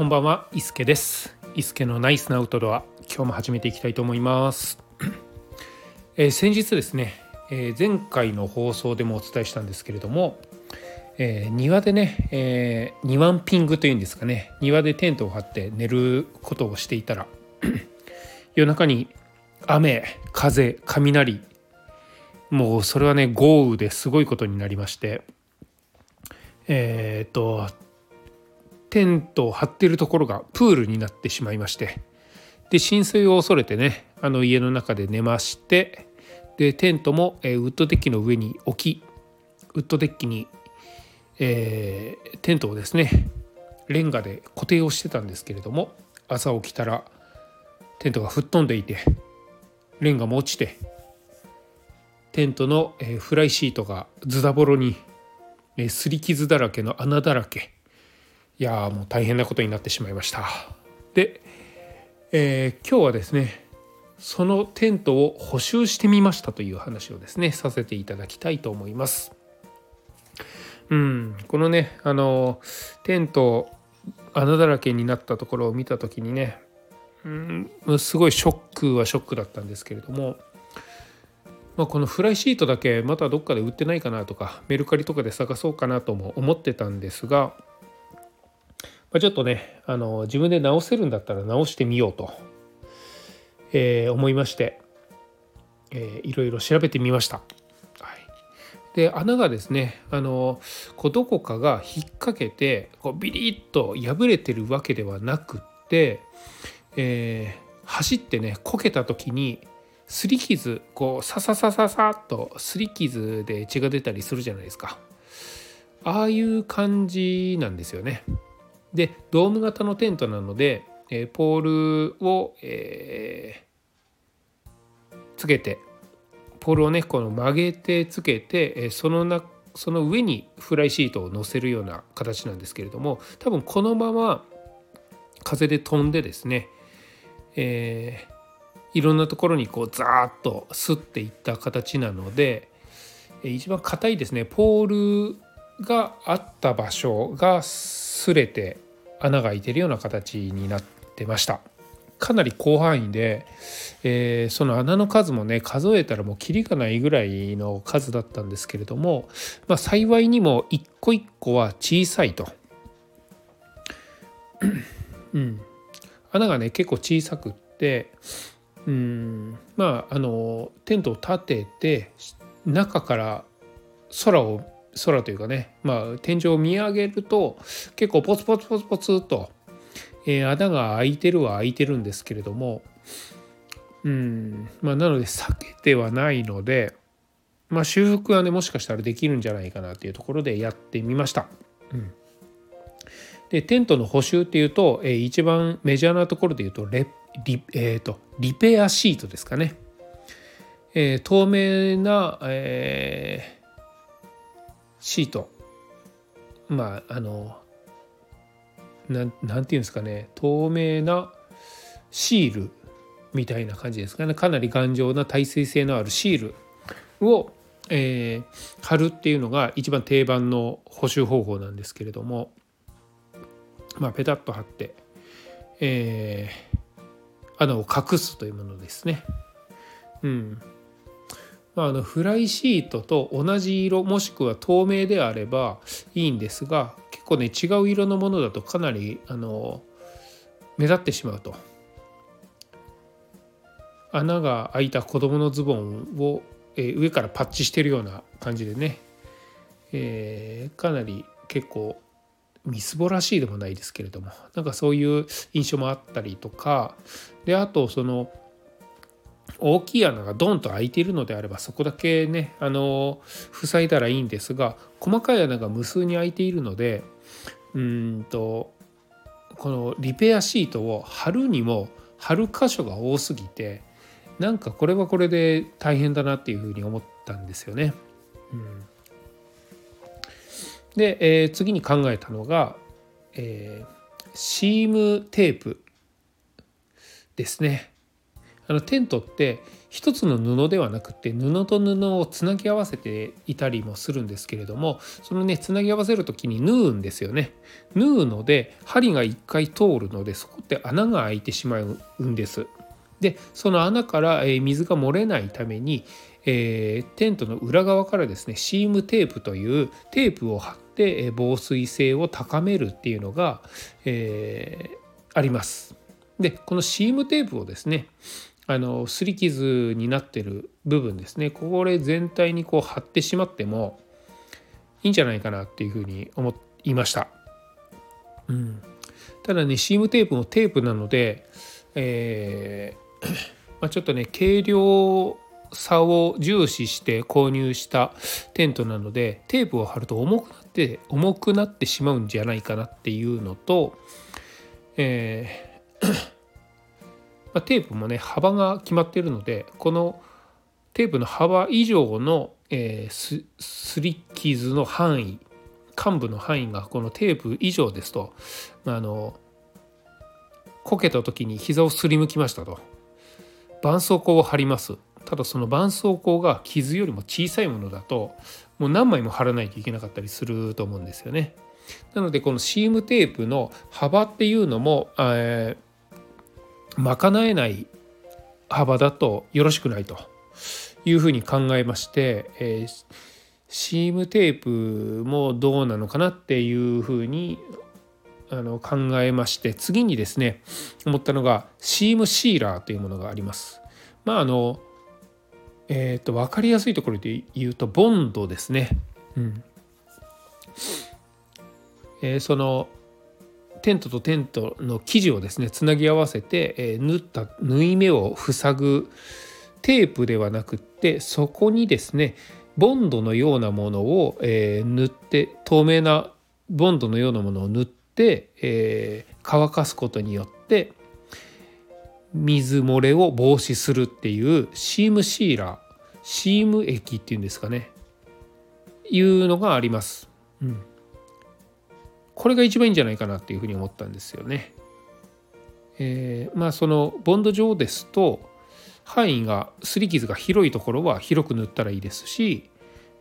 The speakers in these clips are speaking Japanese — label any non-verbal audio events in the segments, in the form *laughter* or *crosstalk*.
こんばんは、伊助です。伊助のナイスなアウトドア、今日も始めていきたいと思います。*clears throat* えー先日ですね、えー前回の放送でもお伝えしたんですけれども、えー庭でね、えー、庭ンピングというんですかね、庭でテントを張って寝ることをしていたら、*clears throat* 夜中に雨、風、雷、もうそれはね、豪雨ですごいことになりまして、えっと、テントを張ってるところがプールになってしまいまして。で浸水を恐れてねあの家の中で寝ましてでテントも、えウッドデッキの上に置きウッドデッキに、えーテントをですねレンガで固定をしてたんですけれども朝起きたらテントが吹っ飛んでいてレンガも落ちてテントの、えフライシートがズダボロにえ擦り傷だらけの穴だらけいやもう大変なことになってしまいました。で、えー今日はですねそのテントを補修してみましたという話をですねさせていただきたいと思います。うんこのねあのテント穴だらけになったところを見た時にねうんすごいショックはショックだったんですけれどもまあ、このフライシートだけまたどっかで売ってないかなとかメルカリとかで探そうかなとも思ってたんですが、あ、ちょっとねあの自分で直せるんだったら直してみようと、えー思いまして、えーいろいろ調べてみました。はい、で穴がですねあのこどこかが引っ掛けてこうビリッと破れてるわけではなくって、えー走ってねこけた時に擦り傷こうサササササッと擦り傷で血が出たりするじゃないですか。ああいう感じなんですよね。でドーム型のテントなので、えーポールを、えーつけてポールをねこの曲げてつけて、えーそのなその上にフライシートを乗せるような形なんですけれども多分このまま風で飛んでですね、えーいろんなところにこうザーッとすっていった形なのでえー一番硬いですねポールがあった場所が擦れて穴が開いてるような形になってました。かなり広範囲で、えーその穴の数もね数えたらもうキリがないぐらいの数だったんですけれども、まあ、幸いにも一個一個は小さいと。うん、穴がね結構小さくってうん。まああのテントを立てて中から空を空というかね、まあ、天井を見上げると結構ポツポツポツポツと、えー穴が開いてるは開いてるんですけれどもうんまあなので避けてはないので、まあ、修復はねもしかしたらできるんじゃないかなっていうところでやってみました。うんでテントの補修っていうと、えー一番メジャーなところで言うとレリ,、えーとリペアシートですかね。えー透明な、えーシート。まああのなんなんていうんですかね。透明なシールみたいな感じですかね。かなり頑丈な耐水性のあるシールを、えー貼るっていうのが一番定番の補修方法なんですけれども。まあペタッと貼って、えー穴を隠すというものですね。うん。まあ、あのフライシートと同じ色もしくは透明であればいいんですが結構ね違う色のものだとかなりあの目立ってしまうと。穴が開いた子供のズボンを、えー上からパッチしてるような感じでね、えーかなり結構みすぼらしいでもないですけれどもなんかそういう印象もあったりとかであとその大きい穴がドンと開いているのであればそこだけねあの塞いだらいいんですが細かい穴が無数に開いているのでうんとこのリペアシートを貼るにも貼る箇所が多すぎてなんかこれはこれで大変だなっていうふうに思ったんですよね。うん、で、えー次に考えたのが、えーシームテープですね。あのテントって一つの布ではなくて布と布をつなぎ合わせていたりもするんですけれどもそのねつなぎ合わせる時に縫うんですよね。縫うので針が1回通るのでそこって穴が開いてしまうんです。でその穴から水が漏れないために、えー、テントの裏側からですねシームテープというテープを貼って防水性を高めるっていうのが、えー、あります。でこのシームテープをですねあの擦り傷になってる部分ですねこれ全体にこう貼ってしまってもいいんじゃないかなっていうふうに思いました。うん、ただねシームテープもテープなので、えー *coughs* まあ、ちょっとね軽量さを重視して購入したテントなのでテープを貼ると重くなって重くなってしまうんじゃないかなっていうのと、えーまあ、テープもね幅が決まってるのでこのテープの幅以上の、えー、すり傷の範囲幹部の範囲がこのテープ以上ですとまあのこけた時に膝をすりむきましたと絆創膏を貼りますただその絆創膏が傷よりも小さいものだともう何枚も貼らないといけなかったりすると思うんですよね。なのでこのシームテープの幅っていうのも、えー賄えない幅だとよろしくないというふうに考えまして、えー、シームテープもどうなのかなっていうふうにあの考えまして次にですね思ったのがシームシーラーというものがあります。まああのえーと、分かりやすいところで言うとボンドですね。うんえー、そのテントとテントの生地をですねつなぎ合わせて、え、縫った縫い目を塞ぐテープではなくってそこにですねボンドのようなものを、え、塗って透明なボンドのようなものを塗って、え、乾かすことによって水漏れを防止するっていうシームシーラーシーム液っていうんですかねいうのがあります。うんこれが一番いいんじゃないかなっていうふうに思ったんですよね。えー、まあそのボンド上ですと範囲が擦り傷が広いところは広く塗ったらいいですし、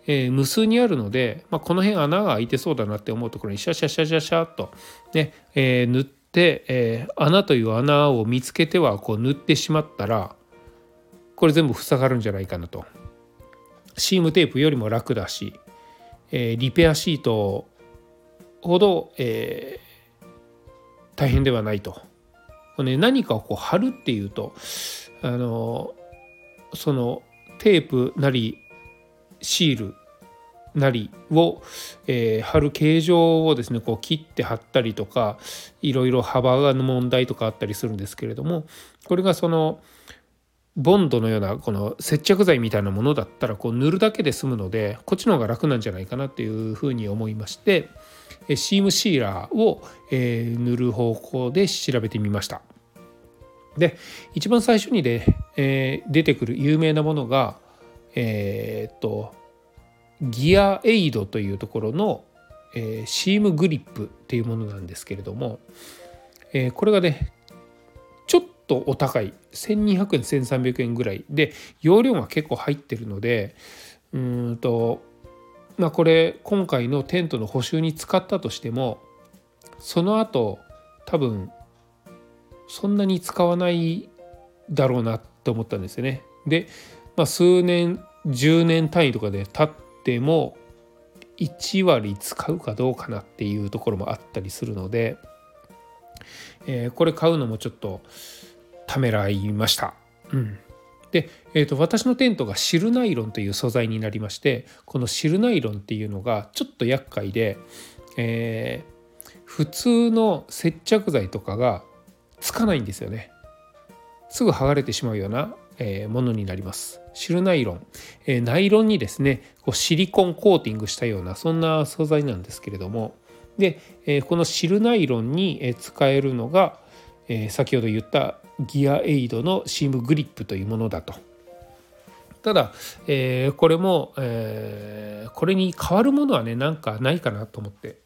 えー、無数にあるので、まあ、この辺穴が開いてそうだなって思うところにシャシャシャシャシャっとね、えー、塗って、えー、穴という穴を見つけてはこう塗ってしまったらこれ全部塞がるんじゃないかなと。シームテープよりも楽だし、えリペアシートほど、えー、大変ではないと。これね、何かをこう貼るっていうとあのそのテープなりシールなりを、えー、貼る形状をですねこう切って貼ったりとかいろいろ幅の問題とかあったりするんですけれどもこれがそのボンドのようなこの接着剤みたいなものだったらこう塗るだけで済むのでこっちの方が楽なんじゃないかなっていうふうに思いましてシームシーラーを、塗る方向で調べてみました。で一番最初にで、え出てくる有名なものがえー、っとギアエイドというところの、シームグリップっていうものなんですけれども、これがねちょっとお高い1200円1300円ぐらいで容量が結構入ってるのでうんとまあこれ今回のテントの補修に使ったとしてもその後多分そんなに使わないだろうなって思ったんですよね。で、まあ、数年10年単位とかで経っても1割使うかどうかなっていうところもあったりするので、えー、これ買うのもちょっとためらいました。うんで、えーと、私のテントがシルナイロンという素材になりましてこのシルナイロンっていうのがちょっと厄介で、えー、普通の接着剤とかがつかないんですよね。すぐ剥がれてしまうような、えー、ものになります。シルナイロン、えー、ナイロンにですねこうシリコンコーティングしたようなそんな素材なんですけれども。で、えこのシルナイロンに使えるのが、え先ほど言ったギアエイドのシームグリップというものだと。ただ、えー、これも、えー、これに変わるものはねなんかないかなと思って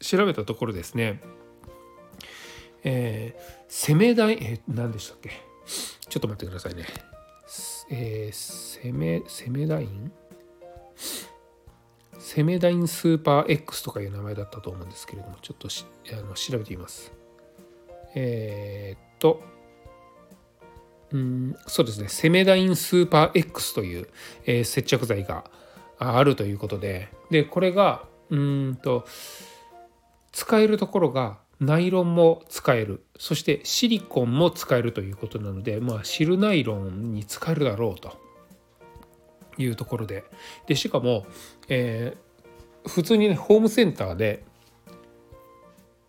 調べたところですね、えー、攻め台、えー、何でしたっけ？ちょっと待ってくださいね。えー、セメセメダインセメダインスーパー X とかいう名前だったと思うんですけれどもちょっとあの調べてみます。えー、っとうんそうですね。セメダインスーパー X という、えー、接着剤があるということで。でこれがうんと使えるところがナイロンも使える。そしてシリコンも使えるということなので、まあ、シルナイロンに使えるだろうと。いうところで。でしかも、えー、普通にねホームセンターで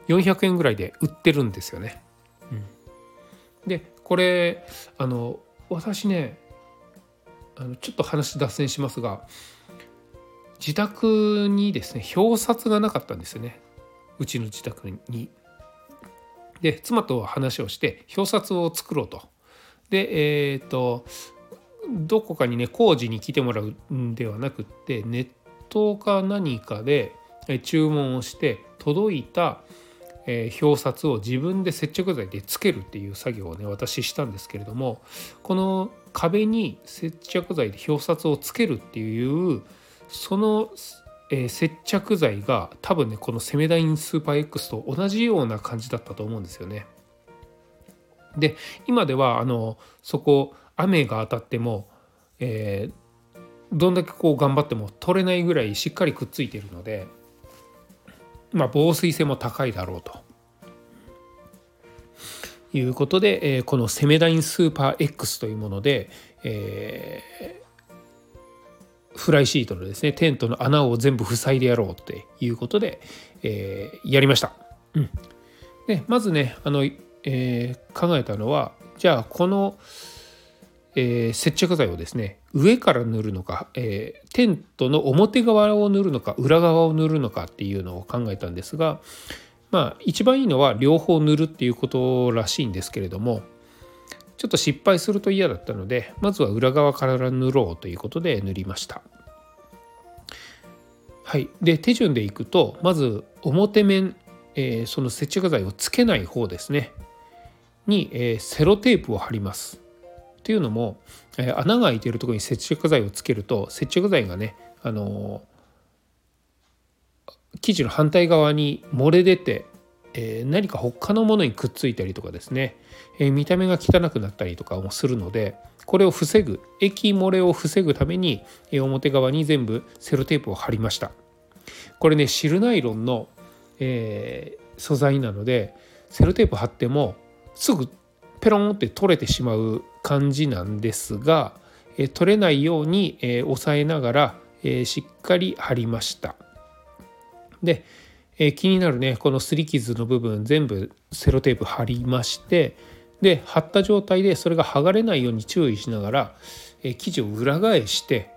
400円ぐらいで売ってるんですよね。うん、でこれあの私ねあのちょっと話脱線しますが自宅にですね表札がなかったんですよねうちの自宅に。で妻と話をして表札を作ろうと。でえっ、ー、とどこかにね工事に来てもらうんではなくってネットか何かで注文をして届いたえ表札を自分で接着剤でつけるっていう作業をね私したんですけれどもこの壁に接着剤で表札をつけるっていうそのえー、接着剤が多分ねこのセメダインスーパー X と同じような感じだったと思うんですよね。で今ではあのそこ雨が当たっても、えー、どんだけこう頑張っても取れないぐらいしっかりくっついているので、まあ、防水性も高いだろうと。いうことで、えー、このセメダインスーパー X というもので、えー、フライシートのですねテントの穴を全部塞いでやろうっていうことで、えー、やりました。うん、でまずねあの、えー、考えたのはじゃあこの、え、接着剤をですね上から塗るのか、えー、テントの表側を塗るのか裏側を塗るのかっていうのを考えたんですがまあ一番いいのは両方塗るっていうことらしいんですけれどもちょっと失敗すると嫌だったのでまずは裏側から塗ろうということで塗りました。はい、で手順でいくとまず表面、えー、その接着剤をつけない方ですねに、えー、セロテープを貼ります。というのも、えー、穴が開いているところに接着剤をつけると接着剤がね、あの生地の反対側に漏れ出てえー、何か他のものにくっついたりとかですね、え、見た目が汚くなったりとかもするのでこれを防ぐ液漏れを防ぐために、え、表側に全部セロテープを貼りました。これねシルナイロンの、え素材なのでセロテープ貼ってもすぐペロンって取れてしまう感じなんですが、え取れないように、え押さえながら、えしっかり貼りました。でえ、気になるねこのすり傷の部分全部セロテープ貼りましてで貼った状態でそれが剥がれないように注意しながら、え、生地を裏返して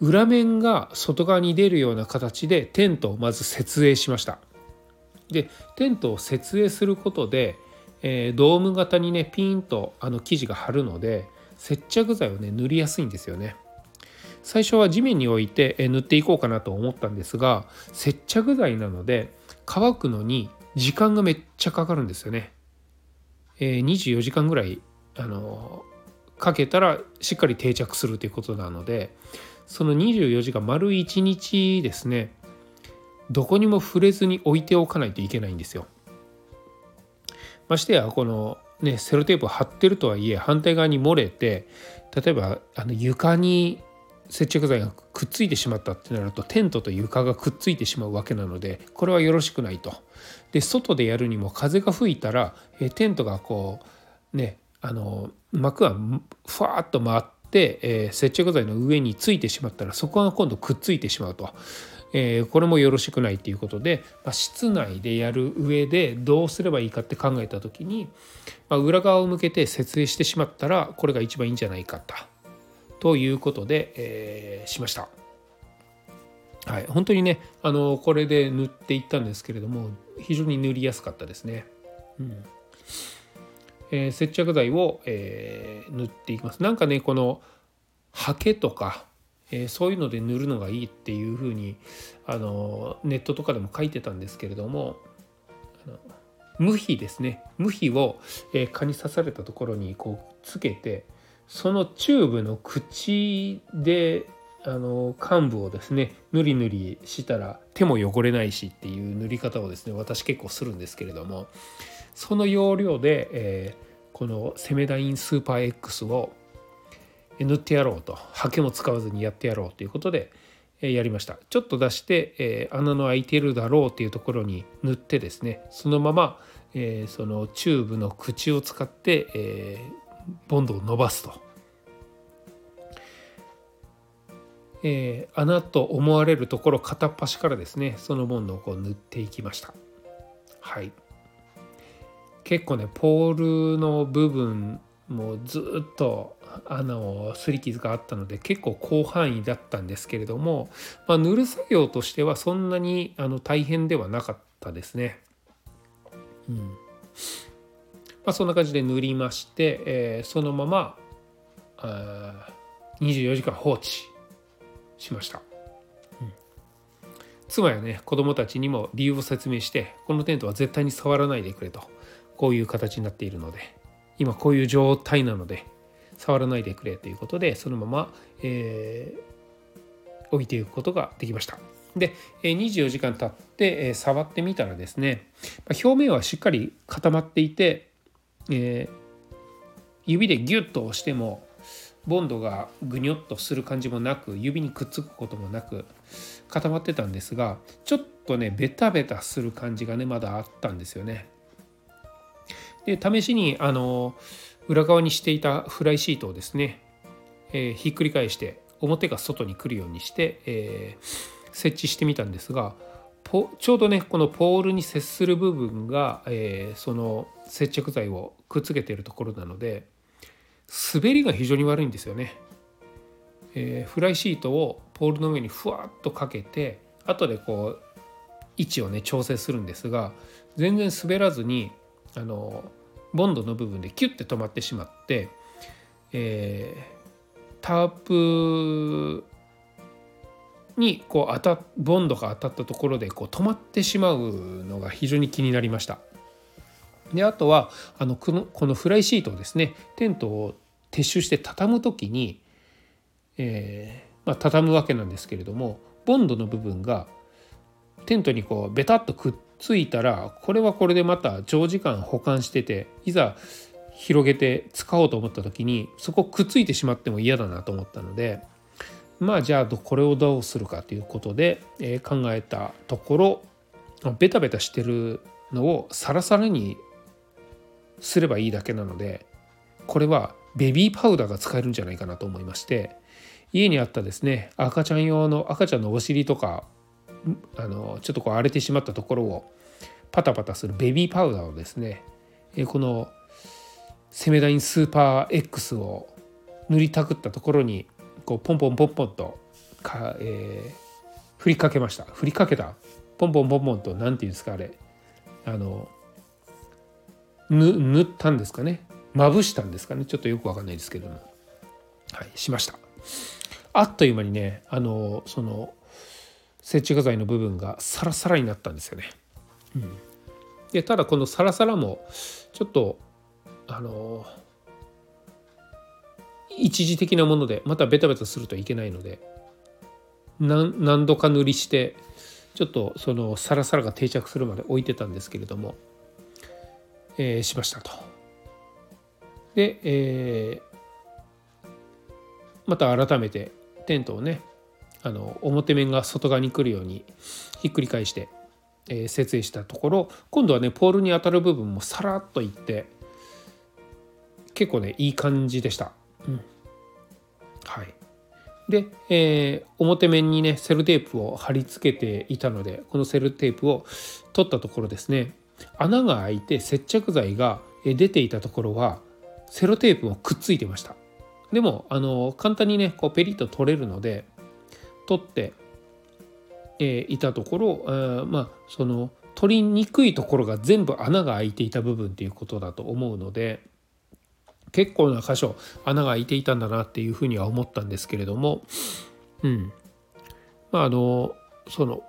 裏面が外側に出るような形でテントをまず設営しました。でテントを設営することで、えー、ドーム型にねピンとあの生地が貼るので接着剤をね塗りやすいんですよね最初は地面に置いてえ塗っていこうかなと思ったんですが接着剤なので乾くのに時間がめっちゃかかるんですよね。えー、24時間ぐらいあのかけたらしっかり定着するということなのでその24時間丸1日ですねどこにも触れずに置いておかないといけないんですよ。ましてやこのねセロテープ貼ってるとはいえ反対側に漏れて例えばあの床に接着剤がくっついてしまったってなるとテントと床がくっついてしまうわけなのでこれはよろしくないと。で外でやるにも風が吹いたら、えテントがこうねあの膜がふわっと回って、えー、接着剤の上についてしまったらそこが今度くっついてしまうと。えー、これもよろしくないっていうことで、まあ、室内でやる上でどうすればいいかって考えた時に、まあ、裏側を向けて設営してしまったらこれが一番いいんじゃないかと。ということで、えー、しました。はい、本当にねあのこれで塗っていったんですけれども非常に塗りやすかったですね。うんえー、接着剤を、えー、塗っていきます。なんかねこのハケとか、えー、そういうので塗るのがいいっていうふうにあのネットとかでも書いてたんですけれども無比ですね。無比を、えー、蚊に刺されたところにこうつけてそのチューブの口であの幹部をですねぬりぬりしたら手も汚れないしっていう塗り方をですね私結構するんですけれどもその要領で、えー、このセメダインスーパー X を塗ってやろうと。ハケも使わずにやってやろうということで、やりました。ちょっと出して、え、穴の開いてるだろうっていうところに塗ってですねそのまま、えそのチューブの口を使って、えボンドを伸ばすと。え、穴と思われるところ片っ端からですねそのボンドをこう塗っていきました。はい。結構ねポールの部分もうずっと穴をすり傷があったので結構広範囲だったんですけれども、まあ、塗る作業としてはそんなにあの大変ではなかったですね。うん。まあ、そんな感じで塗りまして、えー、そのままあ24時間放置しました、妻やね子供たちにも理由を説明してこのテントは絶対に触らないでくれとこういう形になっているので。今こういう状態なので触らないでくれということでそのまま、えー、置いていくことができましたで24時間経って触ってみたらですね表面はしっかり固まっていて、えー、指でギュッと押してもボンドがぐにょっとする感じもなく指にくっつくこともなく固まってたんですがちょっとねベタベタする感じがねまだあったんですよね。で試しにあの裏側にしていたフライシートをですね、えー、ひっくり返して表が外に来るようにして、えー、設置してみたんですがちょうどねこのポールに接する部分が、えー、その接着剤をくっつけているところなので滑りが非常に悪いんですよね。えー、フライシートをポールの上にふわっとかけて後でこう位置をね調整するんですが全然滑らずにあのボンドの部分でキュッて止まってしまって、えー、タープにこう当たボンドが当たったところでこう止まってしまうのが非常に気になりました。であとはあのこのこのフライシートをですねテントを撤収して畳む時に、えーまあ、畳むわけなんですけれどもボンドの部分がテントにこうベタッとくっついたらこれはこれでまた長時間保管してていざ広げて使おうと思った時にそこくっついてしまっても嫌だなと思ったのでまあじゃあこれをどうするかということで、え、考えたところベタベタしてるのをサラサラにすればいいだけなのでこれはベビーパウダーが使えるんじゃないかなと思いまして家にあったですね赤ちゃん用の赤ちゃんのお尻とかあのちょっとこう荒れてしまったところをパタパタするベビーパウダーをですねこのセメダインスーパー X を塗りたくったところにこうポンポンポンポンとか、えー、振りかけました。振りかけた。ポンポンポンポンと何て言うんですかあれ。あの塗ったんですかね。まぶしたんですかね。ちょっとよくわかんないですけども。はいしました。あっという間にねあのその接着剤の部分がサラサラになったんですよね、うん、でただこのサラサラもちょっとあの一時的なものでまたベタベタするといけないので何度か塗りしてちょっとそのサラサラが定着するまで置いてたんですけれどもえー、しましたと。で、えー、また改めてテントをねあの表面が外側に来るようにひっくり返して、えー、設営したところ今度はねポールに当たる部分もさらっといって結構ねいい感じでした。うん、はい。で、えー、表面にねセルテープを貼り付けていたのでこのセルテープを取ったところですね。穴が開いて接着剤が出ていたところはセロテープもくっついてました。でもあの簡単にねこうペリッと取れるので取って、え、いたところ、えー、まあその取りにくいところが全部穴が開いていた部分っていうことだと思うので結構な箇所穴が開いていたんだなっていうふうには思ったんですけれどもうん。まああのその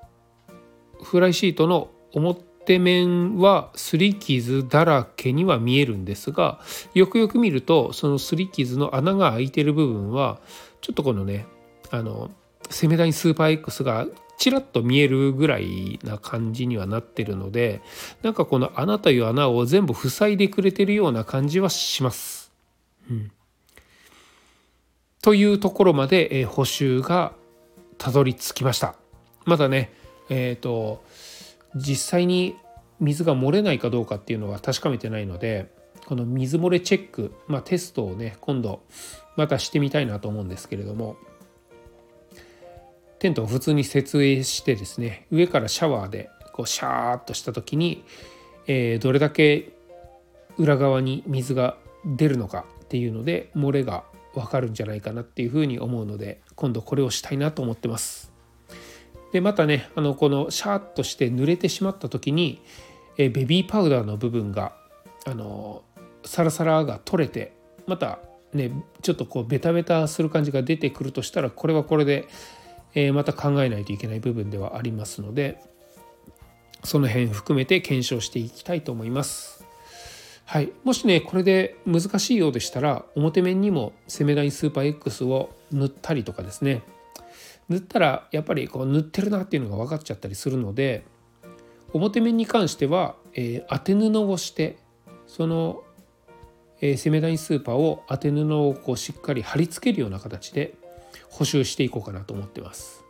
フライシートの表表面は擦り傷だらけには見えるんですがよくよく見るとその擦り傷の穴が開いてる部分はちょっとこのねあのセメダインスーパー X がちらっと見えるぐらいな感じにはなってるのでなんかこの穴という穴を全部塞いでくれてるような感じはします。うん、というところまで、えー、補修がたどり着きました。まだねえっ、ー、と実際に水が漏れないかどうかっていうのは確かめてないのでこの水漏れチェック、まあ、テストをね今度またしてみたいなと思うんですけれどもテントを普通に設営してですね上からシャワーでこうシャーっとした時に、えー、どれだけ裏側に水が出るのかっていうので漏れが分かるんじゃないかなっていうふうに思うので今度これをしたいなと思ってます。でまたねあのこのシャーッとして濡れてしまった時に、えベビーパウダーの部分があのサラサラが取れてまたねちょっとこうベタベタする感じが出てくるとしたらこれはこれで、えまた考えないといけない部分ではありますのでその辺含めて検証していきたいと思います。はい、もしねこれで難しいようでしたら表面にもセメダインスーパー X を塗ったりとかですね塗ったらやっぱりこう塗ってるなっていうのが分かっちゃったりするので表面に関しては、えー、当て布をしてその、えー、セメダインスーパーを当て布をこうしっかり貼り付けるような形で補修していこうかなと思ってます。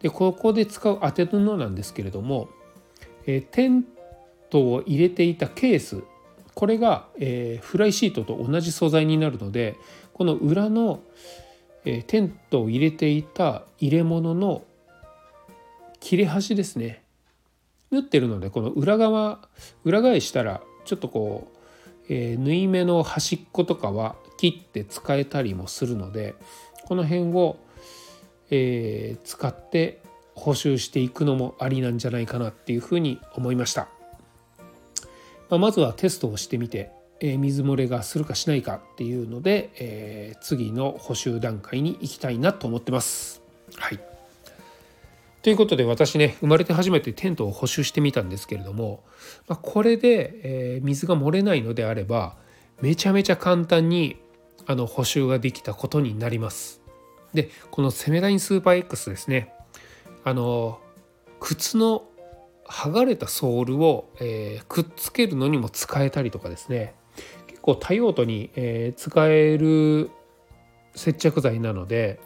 でここで使う当て布なんですけれども、えー、テントを入れていたケースこれが、えー、フライシートと同じ素材になるのでこの裏の、えテントを入れていた入れ物の切れ端ですね縫ってるのでこの裏側裏返したらちょっとこう、え、縫い目の端っことかは切って使えたりもするのでこの辺を、えー、使って補修していくのもありなんじゃないかなっていうふうに思いました。まあ、まずはテストをしてみてえ水漏れがするかしないかっていうので、えー、次の補修段階に行きたいなと思ってます。はいということで私ね生まれて初めてテントを補修してみたんですけれども、まあ、これで、えー、水が漏れないのであればめちゃめちゃ簡単にあの補修ができたことになります。でこのセメラインスーパー X ですね。あの靴の剥がれたソールを、えー、くっつけるのにも使えたりとかですね。結構多用途に、えー、使える接着剤なので。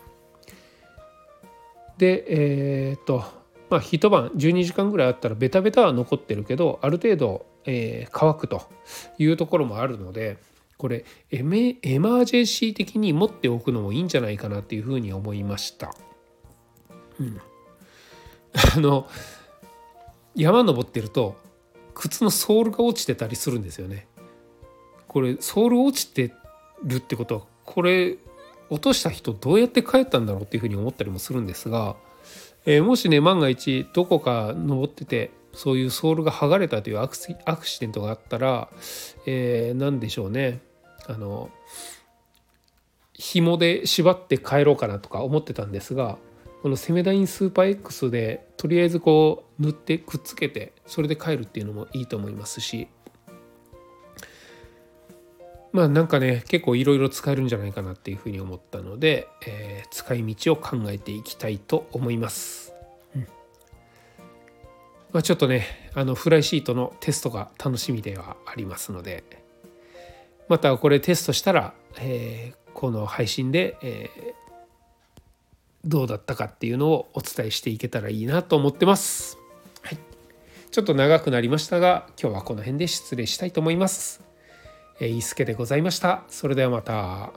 でえー、っとまあ一晩12時間ぐらいあったらベタベタは残ってるけどある程度、えー、乾くというところもあるので。これエメエマージェンシー的に持っておくのもいいんじゃないかなっていうふうに思いました。うん、*laughs* あの山登ってると靴のソールが落ちてたりするんですよね。これソール落ちてるってことはこれ落とした人どうやって帰ったんだろうっていうふうに思ったりもするんですが、えー、もしね万が一どこか登っててそういうソールが剥がれたというアクシデントがあったら、えー、何でしょうねあの紐で縛って帰ろうかなとか思ってたんですがこのセメダインスーパー X でとりあえずこう塗ってくっつけてそれで帰るっていうのもいいと思いますし。まあなんかね結構いろいろ使えるんじゃないかなっていうふうに思ったので、えー、使い道を考えていきたいと思います。まあ、ちょっとねあのフライシートのテストが楽しみではありますので。またこれテストしたら、えー、この配信で、えー、どうだったかっていうのをお伝えしていけたらいいなと思ってます。はい、ちょっと長くなりましたが今日はこの辺で失礼したいと思います。えー、伊助でございました。それではまた。